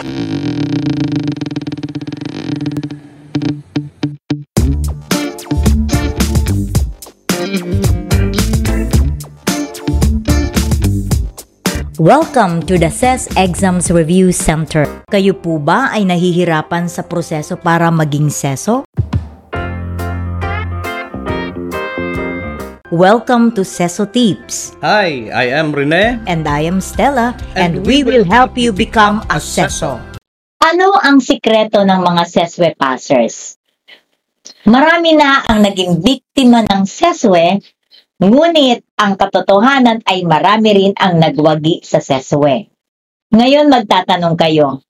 Welcome to the CES Exams Review Center. Kayo po ba ay nahihirapan sa proseso para maging seso? Welcome to Seso Tips. Hi, I am Rene. And I am Stella, and, And we we will help you become a seso. Ano ang sikreto ng mga seswe passers? Marami na ang naging biktima ng seswe, ngunit ang katotohanan ay marami rin ang nagwagi sa seswe. Ngayon magtatanong kayo,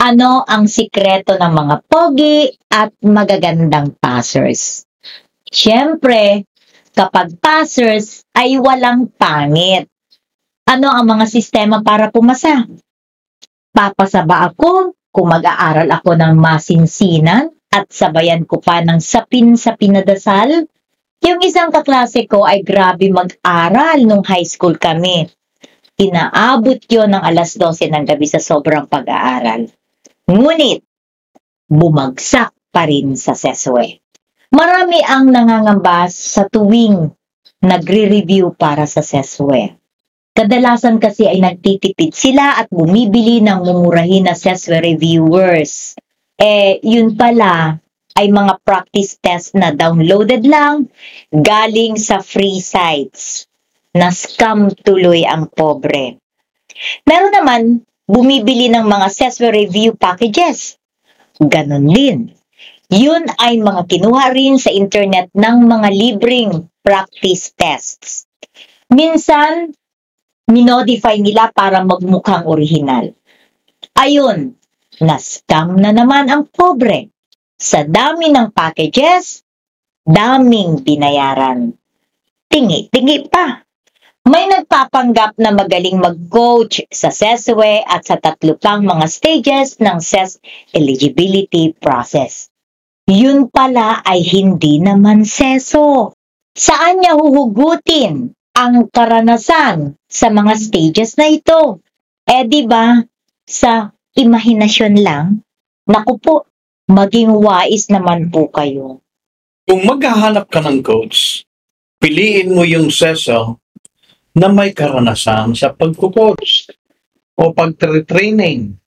ano ang sikreto ng mga pogi at magagandang passers? Siyempre, kapag passers ay walang pangit. Ano ang mga sistema para pumasa? Papasa ba ako kung mag-aaral ako ng masinsinan at sabayan ko pa ng sapin sa pinadasal? Yung isang kaklase ko ay grabe mag-aral nung high school kami. Inaabot yon ng alas 12 ng gabi sa sobrang pag-aaral. Ngunit, bumagsak pa rin sa seswe. Marami ang nangangamba sa tuwing nagre-review para sa seswe. Kadalasan kasi ay nagtitipid sila at bumibili ng mumurahin na seswe reviewers. Eh, yun pala ay mga practice test na downloaded lang galing sa free sites. Na scam tuloy ang pobre. Meron naman, bumibili ng mga seswe review packages. Ganon din. Yun ay mga kinuha rin sa internet ng mga libreng practice tests. Minsan, minodify nila para magmukhang orihinal. Ayun, na-scam na naman ang pobre. Sa dami ng packages, daming binayaran. Tingi-tingi pa. May nagpapanggap na magaling mag-coach sa SESWE at sa tatlo pang mga stages ng SES eligibility process. Yun pala ay hindi naman seso. Saan niya huhugutin ang karanasan sa mga stages na ito? Eh di ba sa imahinasyon lang? Naku po, maging wais naman po kayo. Kung maghahanap ka ng coach, piliin mo yung seso na may karanasan sa pagko-coach o pag-training.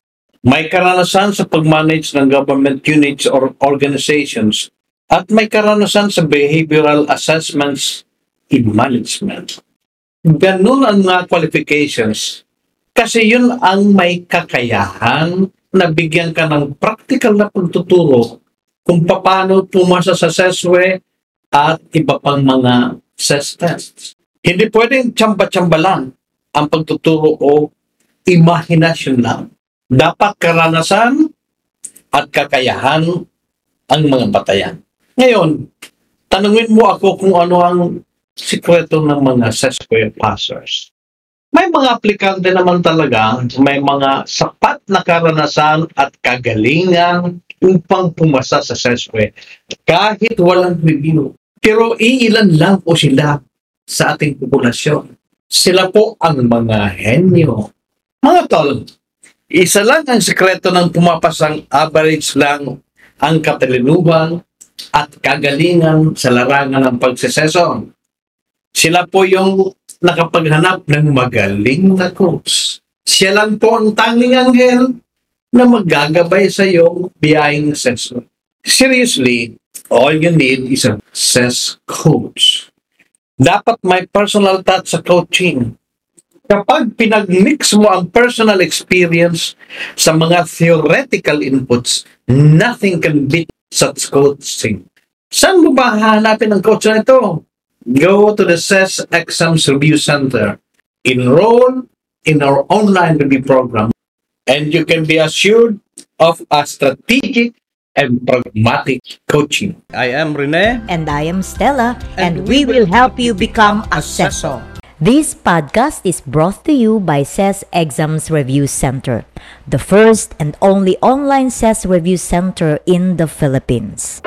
May karanasan sa pag-manage ng government units or organizations at may karanasan sa behavioral assessments in management. Ganun ang mga qualifications kasi yun ang may kakayahan na bigyan ka ng practical na pagtuturo kung paano pumasa sa SESWE at iba pang mga SES tests. Hindi pwedeng tsamba-tsamba lang ang pagtuturo o imahinasyon lang. Dapat karanasan at kakayahan ang mga batayan. Ngayon, tanungin mo ako kung ano ang sikreto ng mga SESWE passers. May mga aplikante naman talaga, may mga sapat na karanasan at kagalingan upang pumasa sa SESWE kahit walang review. Pero iilan lang po sila sa ating populasyon. Sila po ang mga henyo. Mga tol, isa lang ang sekreto ng pumapasang average lang ang katalinuhan at kagalingan sa larangan ng pagseseso. Sila po yung nakapaghanap ng magaling na coach. Siya lang po ang tanging anghel na maggagabay sa iyong biyayang seso. Seriously, all you need is a SES coach. Dapat may personal touch sa coaching. Kapag pinag-mix mo ang personal experience sa mga theoretical inputs, nothing can beat such coaching. Saan mo ba hahanapin ang coach na ito? Go to the SES Exams Review Center. Enroll in our online review program and you can be assured of a strategic and pragmatic coaching. I am Rene. And I am Stella, and, And we we will help you become a seso. This podcast is brought to you by CES Exams Review Center, the first and only online CES review center in the Philippines.